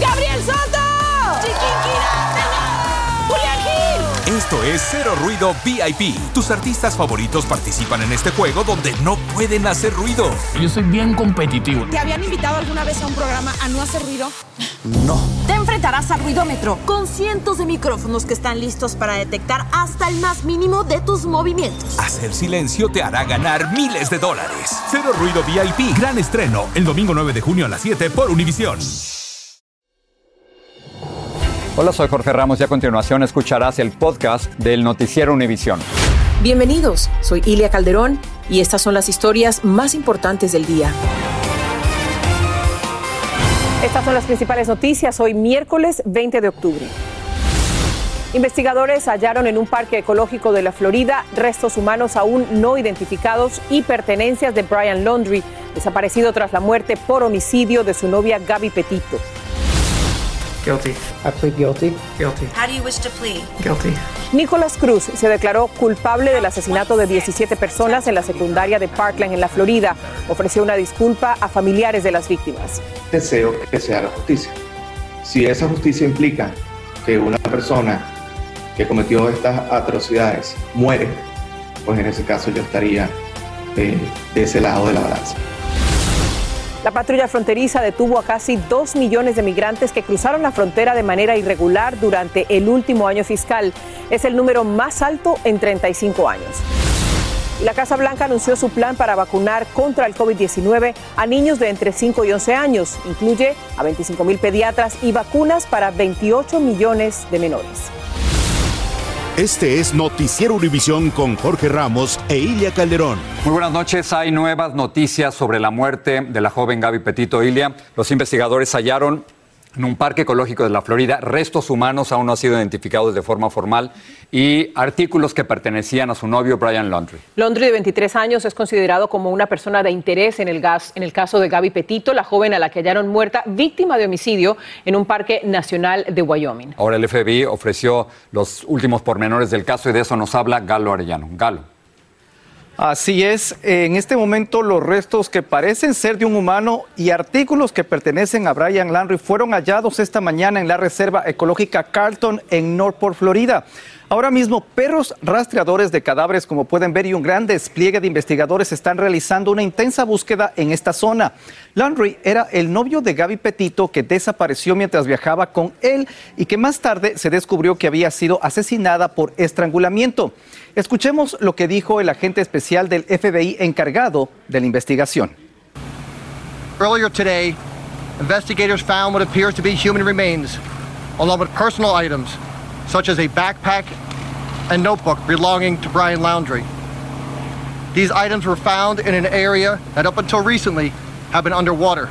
¡Gabriel Soto! ¡Julián Gil! Esto es Cero Ruido VIP. Tus artistas favoritos participan en este juego donde no pueden hacer ruido. Yo soy bien competitivo. ¿Te habían invitado alguna vez a un programa a no hacer ruido? No. Te enfrentarás al ruidómetro con cientos de micrófonos que están listos para detectar hasta el más mínimo de tus movimientos. Hacer silencio te hará ganar miles de dólares. Cero Ruido VIP. Gran estreno el domingo 9 de junio a las 7 por Univisión. Hola, soy Jorge Ramos y a continuación escucharás el podcast del Noticiero Univisión. Bienvenidos, soy Ilia Calderón y estas son las historias más importantes del día. Estas son las principales noticias hoy miércoles 20 de octubre. Investigadores hallaron en un parque ecológico de la Florida restos humanos aún no identificados y pertenencias de Brian Laundrie, desaparecido tras la muerte por homicidio de su novia Gaby Petito. Guilty. I plead guilty. Guilty. How do you wish to plead? Guilty. Nicholas Cruz se declaró culpable del asesinato de 17 personas en la secundaria de Parkland, en la Florida. Ofreció una disculpa a familiares de las víctimas. Deseo que se haga justicia. Si esa justicia implica que una persona que cometió estas atrocidades muere, pues en ese caso yo estaría eh, de ese lado de la balanza. La patrulla fronteriza detuvo a casi 2 millones de migrantes que cruzaron la frontera de manera irregular durante el último año fiscal. Es el número más alto en 35 años. La Casa Blanca anunció su plan para vacunar contra el COVID-19 a niños de entre 5 y 11 años. Incluye a 25 mil pediatras y vacunas para 28 millones de menores. Este es Noticiero Univisión con Jorge Ramos e Ilia Calderón. Muy buenas noches. Hay nuevas noticias sobre la muerte de la joven Gaby Petito Ilia. Los investigadores hallaron en un parque ecológico de la Florida restos humanos aún no han sido identificados de forma formal y artículos que pertenecían a su novio Brian Laundrie. Laundrie, de 23 años, es considerado como una persona de interés en el, gas, en el caso de Gaby Petito, la joven a la que hallaron muerta víctima de homicidio en un parque nacional de Wyoming. Ahora el FBI ofreció los últimos pormenores del caso y de eso nos habla Galo Arellano. Galo. Así es, en este momento los restos que parecen ser de un humano y artículos que pertenecen a Brian Landry fueron hallados esta mañana en la Reserva Ecológica Carlton en Northport, Florida. Ahora mismo, perros rastreadores de cadáveres, como pueden ver, y un gran despliegue de investigadores están realizando una intensa búsqueda en esta zona. Landry era el novio de Gaby Petito que desapareció mientras viajaba con él y que más tarde se descubrió que había sido asesinada por estrangulamiento. Escuchemos lo que dijo el agente especial del FBI encargado de la investigación. Earlier today, investigators found what appears to be human remains, along with personal items such as a backpack and notebook belonging to Brian Laundrie. These items were found in an area that up until recently have been underwater.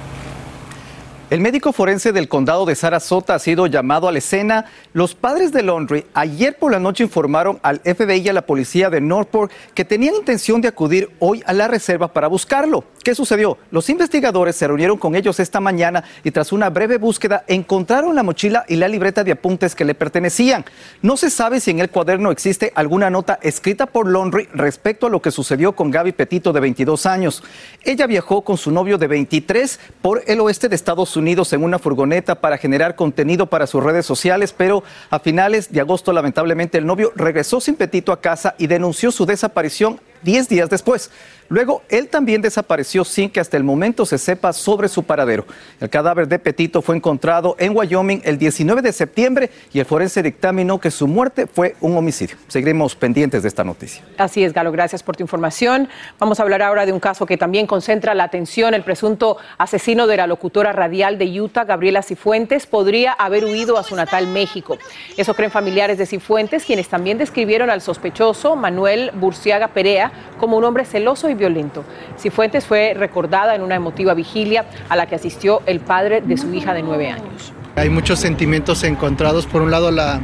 El médico forense del condado de Sarasota ha sido llamado a la escena. Los padres de Laundrie ayer por la noche informaron al FBI y a la policía de Northport que tenían intención de acudir hoy a la reserva para buscarlo. ¿Qué sucedió? Los investigadores se reunieron con ellos esta mañana y tras una breve búsqueda encontraron la mochila y la libreta de apuntes que le pertenecían. No se sabe si en el cuaderno existe alguna nota escrita por Laundrie respecto a lo que sucedió con Gaby Petito de 22 años. Ella viajó con su novio de 23 por el oeste de Estados Unidos en una furgoneta para generar contenido para sus redes sociales, pero a finales de agosto lamentablemente el novio regresó sin Petito a casa y denunció su desaparición 10 días después. Luego, él también desapareció sin que hasta el momento se sepa sobre su paradero. El cadáver de Petito fue encontrado en Wyoming el 19 de septiembre y el forense dictaminó que su muerte fue un homicidio. Seguiremos pendientes de esta noticia. Así es, Galo, gracias por tu información. Vamos a hablar ahora de un caso que también concentra la atención. El presunto asesino de la locutora radial de Utah, Gabriela Cifuentes, podría haber huido a su natal México. Eso creen familiares de Cifuentes, quienes también describieron al sospechoso, Manuel Burciaga Perea, como un hombre celoso y violento. Cifuentes fue recordada en una emotiva vigilia a la que asistió el padre de su hija de nueve años. Hay muchos sentimientos encontrados. Por un lado, la,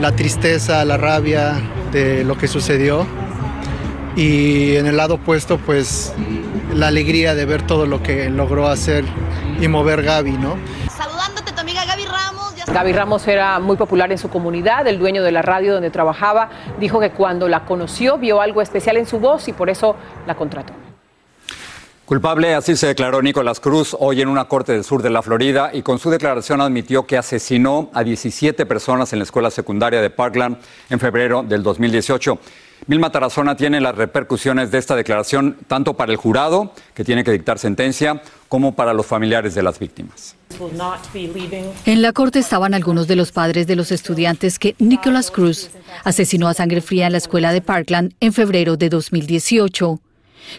la tristeza, la rabia de lo que sucedió. Y en el lado opuesto, pues la alegría de ver todo lo que logró hacer y mover Gaby, ¿no? Saludándote tu amiga Gaby Ramos. Gaby Ramos era muy popular en su comunidad, el dueño de la radio donde trabajaba dijo que cuando la conoció vio algo especial en su voz y por eso la contrató. Culpable, así se declaró Nicolás Cruz hoy en una corte del sur de la Florida y con su declaración admitió que asesinó a 17 personas en la escuela secundaria de Parkland en febrero del 2018. Vilma Tarazona tiene las repercusiones de esta declaración tanto para el jurado, que tiene que dictar sentencia, como para los familiares de las víctimas. En la corte estaban algunos de los padres de los estudiantes que Nicholas Cruz asesinó a sangre fría en la escuela de Parkland en febrero de 2018.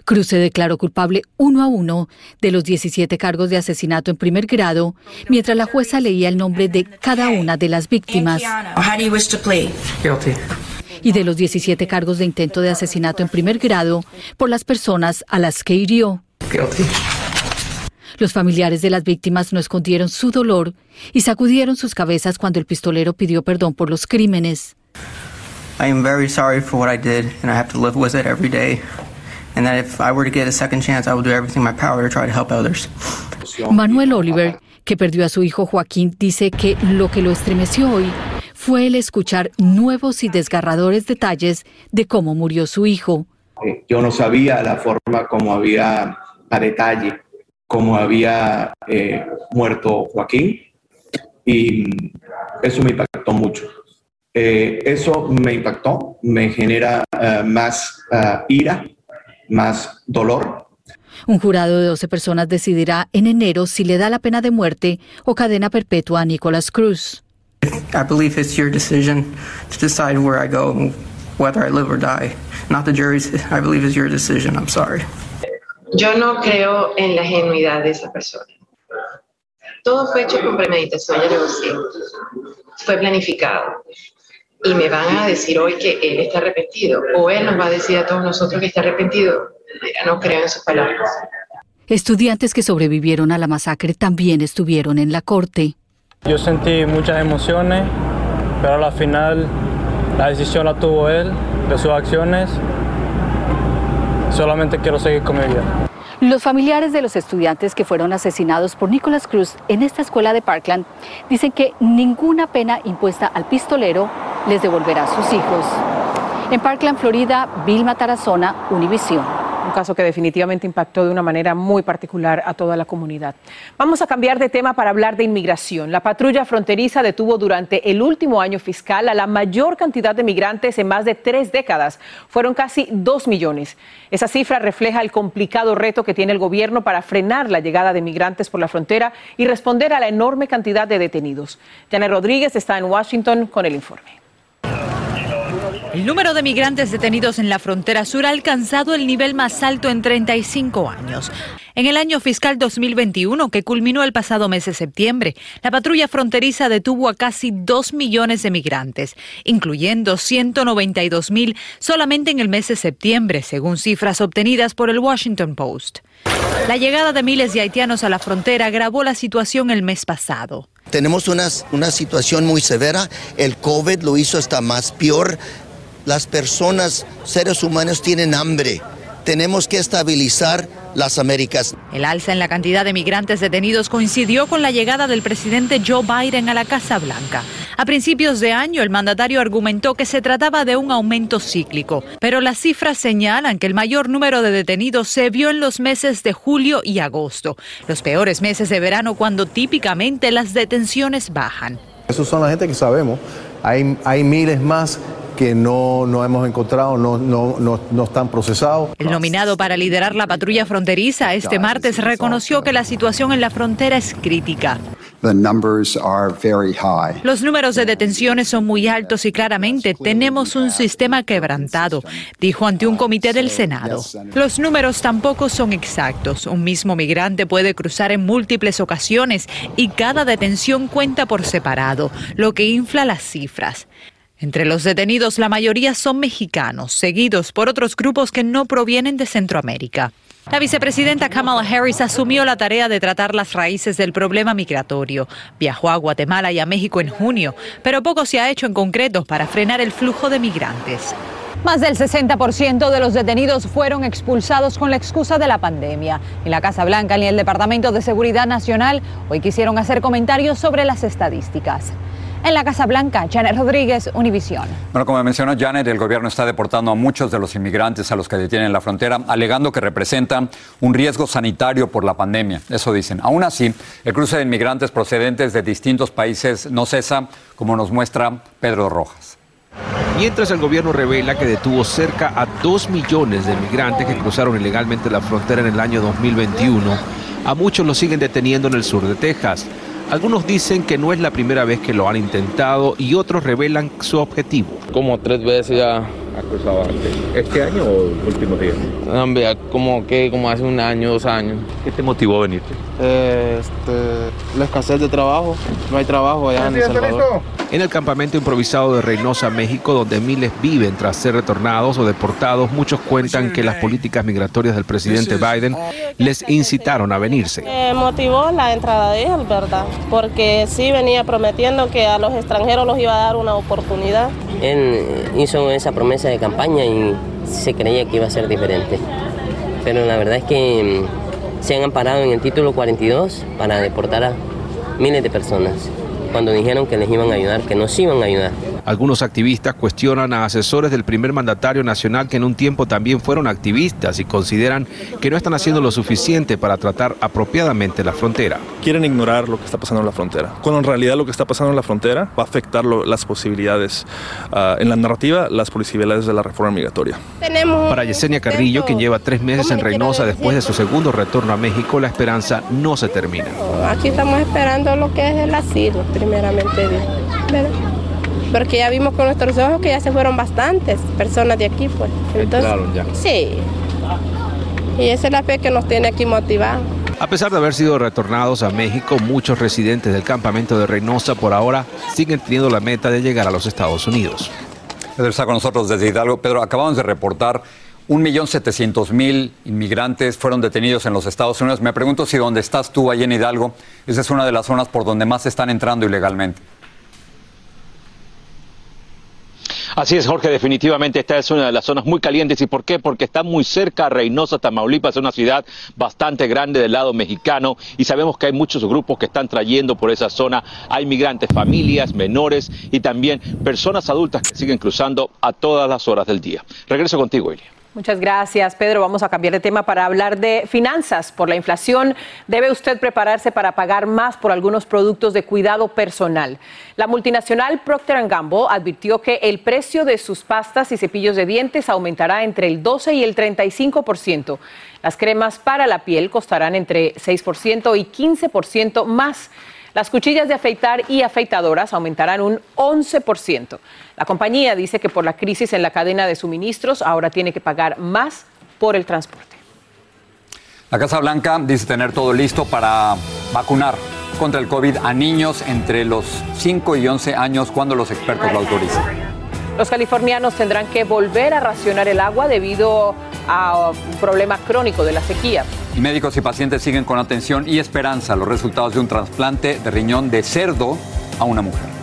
Cruz se declaró culpable uno a uno de los 17 cargos de asesinato en primer grado, mientras la jueza leía el nombre de cada una de las víctimas y de los 17 cargos de intento de asesinato en primer grado por las personas a las que hirió. Los familiares de las víctimas no escondieron su dolor y sacudieron sus cabezas cuando el pistolero pidió perdón por los crímenes. I am very sorry for what I did and I have to live with it every day. And that if I were to get a second chance, I will do everything in my power to try to help others. Manuel Oliver, que perdió a su hijo Joaquín, dice que lo que lo estremeció hoy fue el escuchar nuevos y desgarradores detalles de cómo murió su hijo. Eh, yo no sabía la forma como había, a detalle, cómo había eh, muerto Joaquín y eso me impactó mucho. Eh, eso me impactó, me genera más ira, más dolor. Un jurado de 12 personas decidirá en enero si le da la pena de muerte o cadena perpetua a Nicolás Cruz. I believe it's your decision to decide where I go, whether I live or die. Not the jury's. I believe it's your decision. I'm sorry. Yo no creo en la genuidad de esa persona. Todo fue hecho con premeditación y negocio. Fue planificado. Y me van a decir hoy que él está arrepentido, o él nos va a decir a todos nosotros que está arrepentido. No creo en sus palabras. Estudiantes que sobrevivieron a la masacre también estuvieron en la corte. Yo sentí muchas emociones, pero al final la decisión la tuvo él de sus acciones. Solamente quiero seguir con mi vida. Los familiares de los estudiantes que fueron asesinados por Nicolás Cruz en esta escuela de Parkland dicen que ninguna pena impuesta al pistolero les devolverá a sus hijos. En Parkland, Florida, Vilma Tarazona, Univisión un caso que definitivamente impactó de una manera muy particular a toda la comunidad. Vamos a cambiar de tema para hablar de inmigración. La patrulla fronteriza detuvo durante el último año fiscal a la mayor cantidad de migrantes en más de tres décadas. Fueron casi dos millones. Esa cifra refleja el complicado reto que tiene el gobierno para frenar la llegada de migrantes por la frontera y responder a la enorme cantidad de detenidos. Janet Rodríguez está en Washington con el informe. El número de migrantes detenidos en la frontera sur ha alcanzado el nivel más alto en 35 años. En el año fiscal 2021, que culminó el pasado mes de septiembre, la patrulla fronteriza detuvo a casi 2 millones de migrantes, incluyendo 192 mil solamente en el mes de septiembre, según cifras obtenidas por el Washington Post. La llegada de miles de haitianos a la frontera agravó la situación el mes pasado. Tenemos una, una situación muy severa, el COVID lo hizo hasta más peor, las personas, seres humanos tienen hambre. Tenemos que estabilizar las Américas. El alza en la cantidad de migrantes detenidos coincidió con la llegada del presidente Joe Biden a la Casa Blanca. A principios de año, el mandatario argumentó que se trataba de un aumento cíclico, pero las cifras señalan que el mayor número de detenidos se vio en los meses de julio y agosto, los peores meses de verano cuando típicamente las detenciones bajan. Esos son la gente que sabemos. Hay, hay miles más que no, no hemos encontrado, no, no, no, no están procesados. El nominado para liderar la patrulla fronteriza este martes reconoció que la situación en la frontera es crítica. Los números de detenciones son muy altos y claramente tenemos un sistema quebrantado, dijo ante un comité del Senado. Los números tampoco son exactos. Un mismo migrante puede cruzar en múltiples ocasiones y cada detención cuenta por separado, lo que infla las cifras. Entre los detenidos, la mayoría son mexicanos, seguidos por otros grupos que no provienen de Centroamérica. La vicepresidenta Kamala Harris asumió la tarea de tratar las raíces del problema migratorio. Viajó a Guatemala y a México en junio, pero poco se ha hecho en concreto para frenar el flujo de migrantes. Más del 60% de los detenidos fueron expulsados con la excusa de la pandemia. En la Casa Blanca ni el Departamento de Seguridad Nacional hoy quisieron hacer comentarios sobre las estadísticas. En la Casa Blanca, Janet Rodríguez, Univisión. Bueno, como mencionó Janet, el gobierno está deportando a muchos de los inmigrantes a los que detienen en la frontera, alegando que representan un riesgo sanitario por la pandemia. Eso dicen. Aún así, el cruce de inmigrantes procedentes de distintos países no cesa, como nos muestra Pedro Rojas. Mientras el gobierno revela que detuvo cerca a 2 millones de inmigrantes que cruzaron ilegalmente la frontera en el año 2021, a muchos los siguen deteniendo en el sur de Texas. Algunos dicen que no es la primera vez que lo han intentado y otros revelan su objetivo. Como tres veces ya ha cruzado antes. ¿Este año o último día? No, como que como hace un año, dos años. ¿Qué te motivó a venirte? Eh, este, la escasez de trabajo. No hay trabajo allá en El Salvador. En el campamento improvisado de Reynosa, México, donde miles viven tras ser retornados o deportados, muchos cuentan que las políticas migratorias del presidente Biden les incitaron a venirse. Me motivó la entrada de él, ¿verdad? Porque sí venía prometiendo que a los extranjeros los iba a dar una oportunidad. Él hizo esa promesa de campaña y se creía que iba a ser diferente. Pero la verdad es que mm, se han amparado en el título 42 para deportar a miles de personas cuando dijeron que les iban a ayudar, que nos iban a ayudar. Algunos activistas cuestionan a asesores del primer mandatario nacional que en un tiempo también fueron activistas y consideran que no están haciendo lo suficiente para tratar apropiadamente la frontera. Quieren ignorar lo que está pasando en la frontera, cuando en realidad lo que está pasando en la frontera va a afectar las posibilidades, ah, en la narrativa, las posibilidades de la reforma migratoria. Para Yesenia Carrillo, quien lleva tres meses en Reynosa después de su segundo retorno a México, la esperanza no se termina. Aquí estamos esperando lo que es el asilo, primeramente porque ya vimos con nuestros ojos que ya se fueron bastantes personas de aquí, pues. Entonces, ya. Sí. Y esa es la fe que nos tiene aquí motivados. A pesar de haber sido retornados a México, muchos residentes del campamento de Reynosa por ahora siguen teniendo la meta de llegar a los Estados Unidos. Pedro está con nosotros desde Hidalgo. Pedro, acabamos de reportar 1.700.000 inmigrantes fueron detenidos en los Estados Unidos. Me pregunto si donde estás tú, ahí en Hidalgo, esa es una de las zonas por donde más están entrando ilegalmente. Así es, Jorge, definitivamente esta es una de las zonas muy calientes. ¿Y por qué? Porque está muy cerca Reynosa, Tamaulipas, es una ciudad bastante grande del lado mexicano y sabemos que hay muchos grupos que están trayendo por esa zona a inmigrantes, familias, menores y también personas adultas que siguen cruzando a todas las horas del día. Regreso contigo, Elia. Muchas gracias, Pedro. Vamos a cambiar de tema para hablar de finanzas. Por la inflación, debe usted prepararse para pagar más por algunos productos de cuidado personal. La multinacional Procter Gamble advirtió que el precio de sus pastas y cepillos de dientes aumentará entre el 12 y el 35%. Las cremas para la piel costarán entre 6% y 15% más. Las cuchillas de afeitar y afeitadoras aumentarán un 11%. La compañía dice que por la crisis en la cadena de suministros ahora tiene que pagar más por el transporte. La Casa Blanca dice tener todo listo para vacunar contra el COVID a niños entre los 5 y 11 años cuando los expertos lo autoricen. Los californianos tendrán que volver a racionar el agua debido a un problema crónico de la sequía. Médicos y pacientes siguen con atención y esperanza los resultados de un trasplante de riñón de cerdo a una mujer.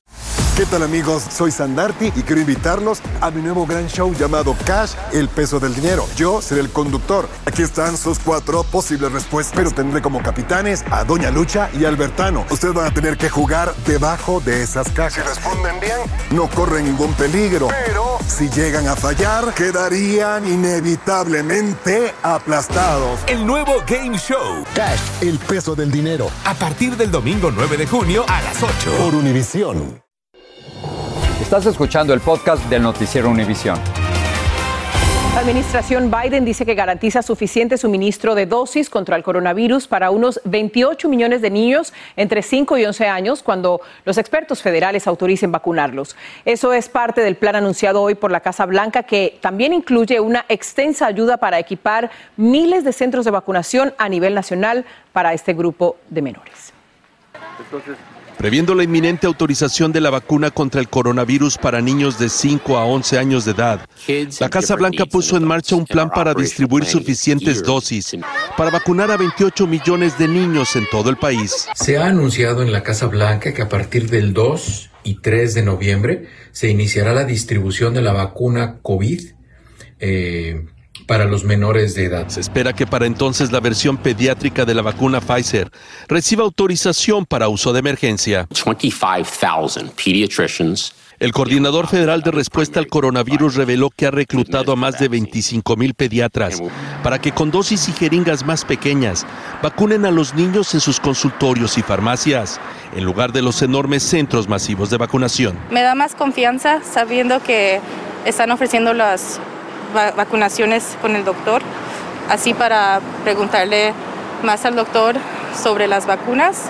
¿Qué tal amigos? Soy Sandarti y quiero invitarlos a mi nuevo gran show llamado Cash, el peso del dinero. Yo seré el conductor. Aquí están sus cuatro posibles respuestas, pero tendré como capitanes a Doña Lucha y Albertano. Ustedes van a tener que jugar debajo de esas cajas. Si responden bien, no corren ningún peligro. Pero si llegan a fallar, quedarían inevitablemente aplastados. El nuevo Game Show. Cash, el peso del dinero. A partir del domingo 9 de junio a las 8. Por Univisión. Estás escuchando el podcast del noticiero Univisión. La administración Biden dice que garantiza suficiente suministro de dosis contra el coronavirus para unos 28 millones de niños entre 5 y 11 años cuando los expertos federales autoricen vacunarlos. Eso es parte del plan anunciado hoy por la Casa Blanca que también incluye una extensa ayuda para equipar miles de centros de vacunación a nivel nacional para este grupo de menores. Previendo la inminente autorización de la vacuna contra el coronavirus para niños de 5 a 11 años de edad, la Casa Blanca puso en marcha un plan para distribuir suficientes dosis para vacunar a 28 millones de niños en todo el país. Se ha anunciado en la Casa Blanca que a partir del 2 y 3 de noviembre se iniciará la distribución de la vacuna COVID. Eh, para los menores de edad. Se espera que para entonces la versión pediátrica de la vacuna Pfizer reciba autorización para uso de emergencia. 25,000 pediatricians El coordinador federal de respuesta al coronavirus reveló que ha reclutado a más de 25 mil pediatras para que con dosis y jeringas más pequeñas vacunen a los niños en sus consultorios y farmacias, en lugar de los enormes centros masivos de vacunación. Me da más confianza sabiendo que están ofreciendo las vacunaciones con el doctor, así para preguntarle más al doctor sobre las vacunas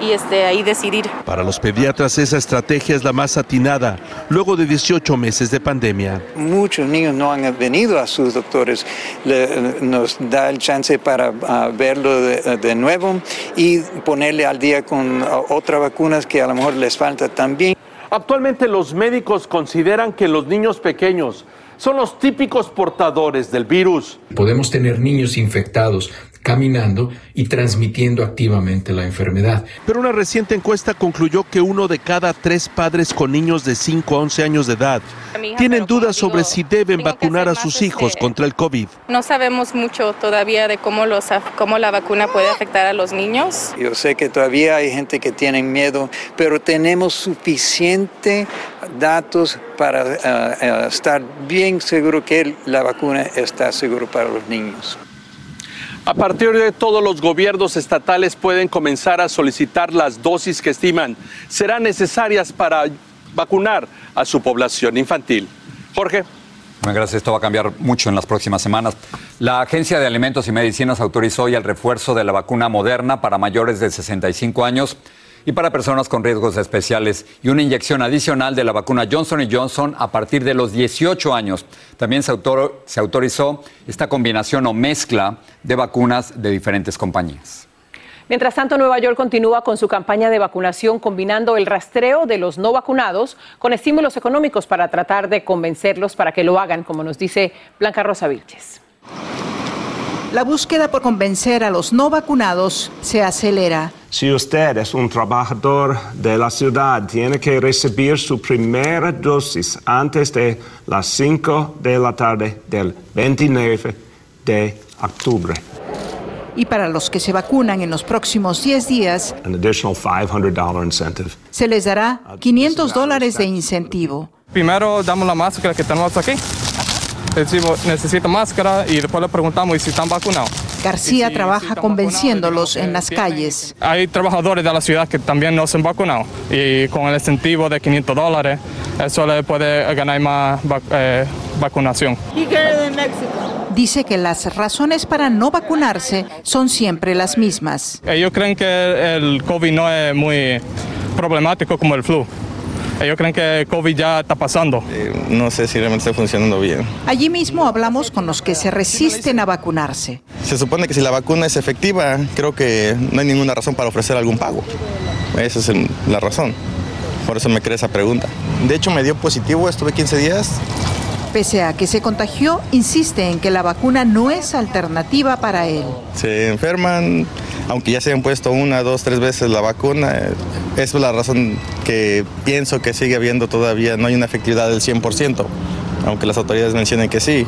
y este, ahí decidir. Para los pediatras esa estrategia es la más atinada, luego de 18 meses de pandemia. Muchos niños no han venido a sus doctores. Le- nos da el chance para ah, verlo de, de nuevo y ponerle al día con ah, otras vacunas que a lo mejor les falta también. Actualmente los médicos consideran que los niños pequeños son los típicos portadores del virus. Podemos tener niños infectados caminando y transmitiendo activamente la enfermedad. Pero una reciente encuesta concluyó que uno de cada tres padres con niños de 5 a 11 años de edad tienen dudas sobre si deben vacunar a sus hijos contra el COVID. No sabemos mucho todavía de cómo, los, cómo la vacuna puede afectar a los niños. Yo sé que todavía hay gente que tiene miedo, pero tenemos suficiente datos para ah, ah, estar bien seguro que la vacuna está segura para los niños. A partir de todos los gobiernos estatales pueden comenzar a solicitar las dosis que estiman serán necesarias para vacunar a su población infantil. Jorge. Bueno, gracias. Esto va a cambiar mucho en las próximas semanas. La Agencia de Alimentos y Medicinas autorizó hoy el refuerzo de la vacuna moderna para mayores de 65 años y para personas con riesgos especiales y una inyección adicional de la vacuna Johnson Johnson a partir de los 18 años. También se, autor- se autorizó esta combinación o mezcla de vacunas de diferentes compañías. Mientras tanto, Nueva York continúa con su campaña de vacunación combinando el rastreo de los no vacunados con estímulos económicos para tratar de convencerlos para que lo hagan, como nos dice Blanca Rosa Vilches. La búsqueda por convencer a los no vacunados se acelera. Si usted es un trabajador de la ciudad, tiene que recibir su primera dosis antes de las 5 de la tarde del 29 de octubre. Y para los que se vacunan en los próximos 10 días, An additional $500 incentive. se les dará 500 dólares de incentivo. Primero damos la máscara que tenemos aquí. Decimos, necesito máscara y después le preguntamos ¿y si están vacunados. García trabaja convenciéndolos en las calles. Hay trabajadores de la ciudad que también no se han vacunado y con el incentivo de 500 dólares, eso le puede ganar más vac- eh, vacunación. Dice que las razones para no vacunarse son siempre las mismas. Ellos creen que el COVID no es muy problemático como el flu. Ellos creen que el COVID ya está pasando. No sé si realmente está funcionando bien. Allí mismo hablamos con los que se resisten a vacunarse. Se supone que si la vacuna es efectiva, creo que no hay ninguna razón para ofrecer algún pago. Esa es el- la razón. Por eso me creé esa pregunta. De hecho, me dio positivo, estuve 15 días. Pese a que se contagió, insiste en que la vacuna no es alternativa para él. Se enferman, aunque ya se han puesto una, dos, tres veces la vacuna, eh, esa es la razón que pienso que sigue habiendo todavía, no hay una efectividad del 100%, aunque las autoridades mencionen que sí.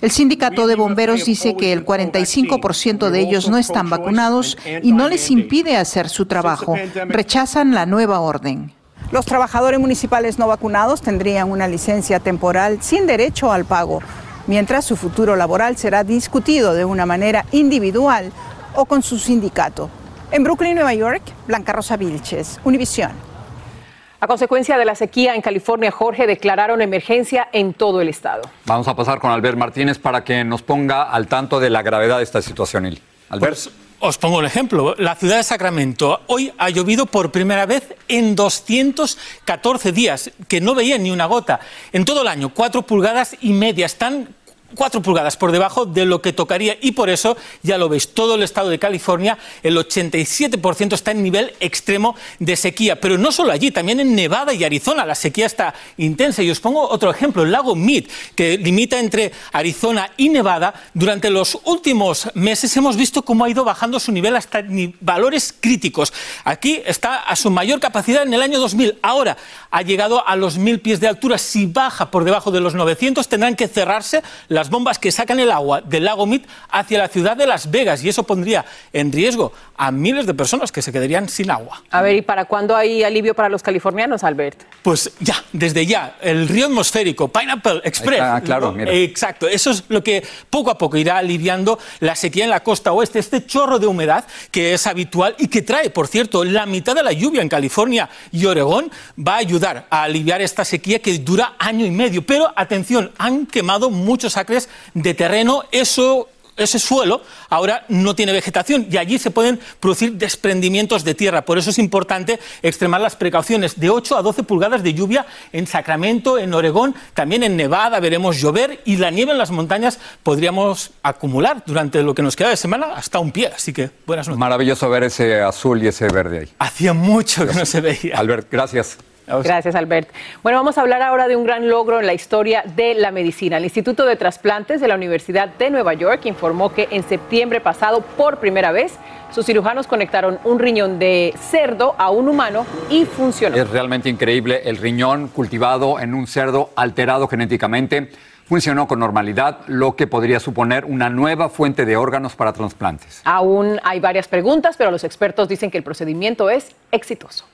El sindicato de bomberos dice que el 45% de ellos no están vacunados y no les impide hacer su trabajo. Rechazan la nueva orden. Los trabajadores municipales no vacunados tendrían una licencia temporal sin derecho al pago, mientras su futuro laboral será discutido de una manera individual o con su sindicato. En Brooklyn, Nueva York, Blanca Rosa Vilches, Univisión. A consecuencia de la sequía en California, Jorge, declararon emergencia en todo el estado. Vamos a pasar con Albert Martínez para que nos ponga al tanto de la gravedad de esta situación. Albert. Pues, os pongo un ejemplo. La ciudad de Sacramento hoy ha llovido por primera vez en 214 días, que no veía ni una gota. En todo el año, cuatro pulgadas y media. Están cuatro pulgadas por debajo de lo que tocaría y por eso, ya lo veis, todo el estado de California, el 87% está en nivel extremo de sequía. Pero no solo allí, también en Nevada y Arizona la sequía está intensa. Y os pongo otro ejemplo, el lago Mead, que limita entre Arizona y Nevada. Durante los últimos meses hemos visto cómo ha ido bajando su nivel hasta valores críticos. Aquí está a su mayor capacidad en el año 2000. Ahora ha llegado a los 1000 pies de altura. Si baja por debajo de los 900, tendrán que cerrarse las las bombas que sacan el agua del lago Mead hacia la ciudad de Las Vegas y eso pondría en riesgo a miles de personas que se quedarían sin agua. A ver, ¿y para cuándo hay alivio para los californianos, Albert? Pues ya, desde ya, el río atmosférico Pineapple Express. Ah, claro, Exacto, eso es lo que poco a poco irá aliviando la sequía en la costa oeste, este chorro de humedad que es habitual y que trae, por cierto, la mitad de la lluvia en California y Oregón, va a ayudar a aliviar esta sequía que dura año y medio. Pero atención, han quemado muchos acres de terreno, eso ese suelo ahora no tiene vegetación y allí se pueden producir desprendimientos de tierra. Por eso es importante extremar las precauciones. De 8 a 12 pulgadas de lluvia en Sacramento, en Oregón, también en Nevada veremos llover y la nieve en las montañas podríamos acumular durante lo que nos queda de semana hasta un pie. Así que buenas noches. Maravilloso ver ese azul y ese verde ahí. Hacía mucho que no se veía. Albert, gracias. Gracias, Albert. Bueno, vamos a hablar ahora de un gran logro en la historia de la medicina. El Instituto de Trasplantes de la Universidad de Nueva York informó que en septiembre pasado, por primera vez, sus cirujanos conectaron un riñón de cerdo a un humano y funcionó. Es realmente increíble. El riñón cultivado en un cerdo alterado genéticamente funcionó con normalidad, lo que podría suponer una nueva fuente de órganos para trasplantes. Aún hay varias preguntas, pero los expertos dicen que el procedimiento es exitoso.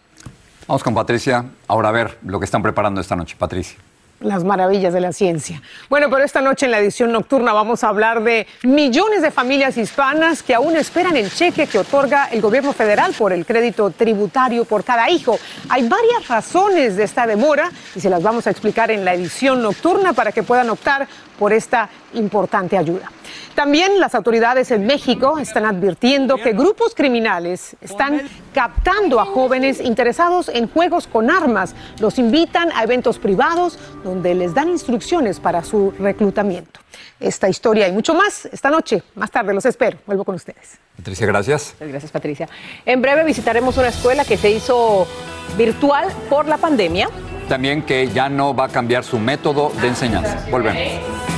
Vamos con Patricia, ahora a ver lo que están preparando esta noche. Patricia las maravillas de la ciencia. Bueno, pero esta noche en la edición nocturna vamos a hablar de millones de familias hispanas que aún esperan el cheque que otorga el gobierno federal por el crédito tributario por cada hijo. Hay varias razones de esta demora y se las vamos a explicar en la edición nocturna para que puedan optar por esta importante ayuda. También las autoridades en México están advirtiendo que grupos criminales están captando a jóvenes interesados en juegos con armas. Los invitan a eventos privados donde les dan instrucciones para su reclutamiento. Esta historia y mucho más esta noche. Más tarde los espero. Vuelvo con ustedes. Patricia, gracias. Gracias, Patricia. En breve visitaremos una escuela que se hizo virtual por la pandemia. También que ya no va a cambiar su método de enseñanza. Volvemos.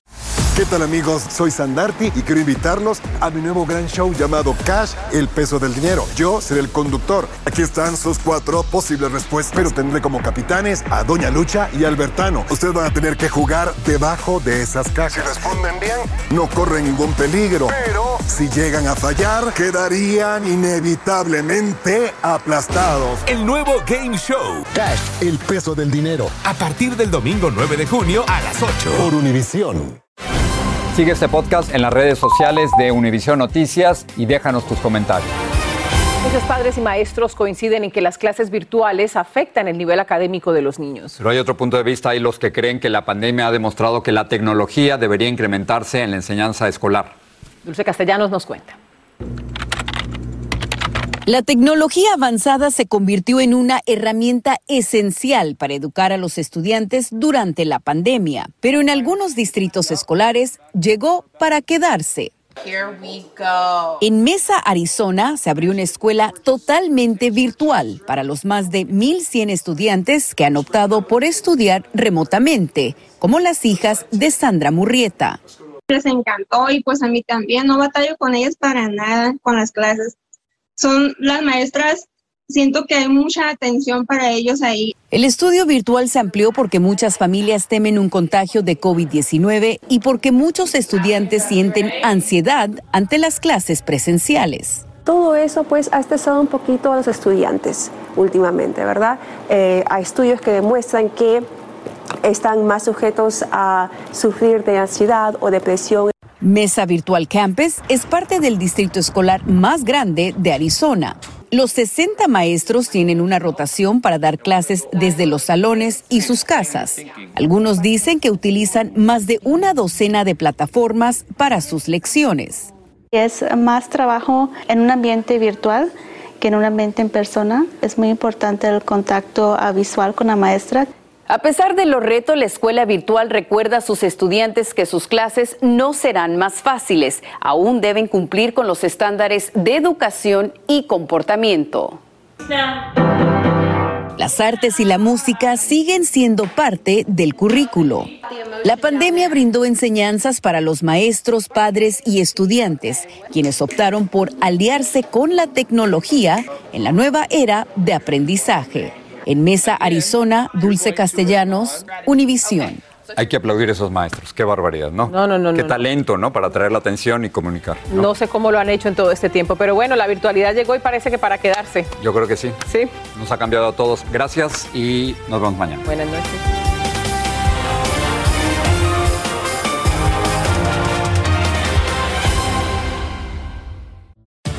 ¿Qué tal amigos? Soy Sandarti y quiero invitarlos a mi nuevo gran show llamado Cash, el peso del dinero. Yo seré el conductor. Aquí están sus cuatro posibles respuestas, pero tendré como capitanes a Doña Lucha y Albertano. Ustedes van a tener que jugar debajo de esas cajas. Si responden bien, no corren ningún peligro. Pero si llegan a fallar, quedarían inevitablemente aplastados. El nuevo Game Show. Cash, el peso del dinero. A partir del domingo 9 de junio a las 8. Por Univisión. Sigue este podcast en las redes sociales de Univision Noticias y déjanos tus comentarios. Muchos padres y maestros coinciden en que las clases virtuales afectan el nivel académico de los niños. Pero hay otro punto de vista, hay los que creen que la pandemia ha demostrado que la tecnología debería incrementarse en la enseñanza escolar. Dulce Castellanos nos cuenta. La tecnología avanzada se convirtió en una herramienta esencial para educar a los estudiantes durante la pandemia, pero en algunos distritos escolares llegó para quedarse. En Mesa, Arizona, se abrió una escuela totalmente virtual para los más de 1.100 estudiantes que han optado por estudiar remotamente, como las hijas de Sandra Murrieta. Les encantó y pues a mí también, no batallo con ellas para nada con las clases son las maestras siento que hay mucha atención para ellos ahí. El estudio virtual se amplió porque muchas familias temen un contagio de COVID-19 y porque muchos estudiantes sienten ansiedad ante las clases presenciales. Todo eso pues ha estresado un poquito a los estudiantes últimamente, ¿verdad? Eh, hay estudios que demuestran que están más sujetos a sufrir de ansiedad o depresión. Mesa Virtual Campus es parte del distrito escolar más grande de Arizona. Los 60 maestros tienen una rotación para dar clases desde los salones y sus casas. Algunos dicen que utilizan más de una docena de plataformas para sus lecciones. Es más trabajo en un ambiente virtual que en un ambiente en persona. Es muy importante el contacto visual con la maestra. A pesar de los retos, la escuela virtual recuerda a sus estudiantes que sus clases no serán más fáciles. Aún deben cumplir con los estándares de educación y comportamiento. Las artes y la música siguen siendo parte del currículo. La pandemia brindó enseñanzas para los maestros, padres y estudiantes, quienes optaron por aliarse con la tecnología en la nueva era de aprendizaje. En Mesa, Arizona, Dulce Castellanos, Univisión. Hay que aplaudir a esos maestros, qué barbaridad, ¿no? No, no, no. Qué talento, ¿no? Para atraer la atención y comunicar. ¿no? sé cómo lo han hecho en todo este tiempo, pero bueno, la virtualidad llegó y parece que para quedarse. Yo creo que sí. Sí. Nos ha cambiado a todos. Gracias y nos vemos mañana. Buenas noches.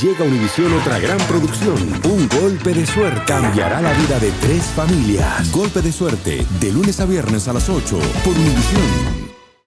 Llega a Univisión otra gran producción. Un golpe de suerte cambiará la vida de tres familias. Golpe de suerte, de lunes a viernes a las 8 por Univisión.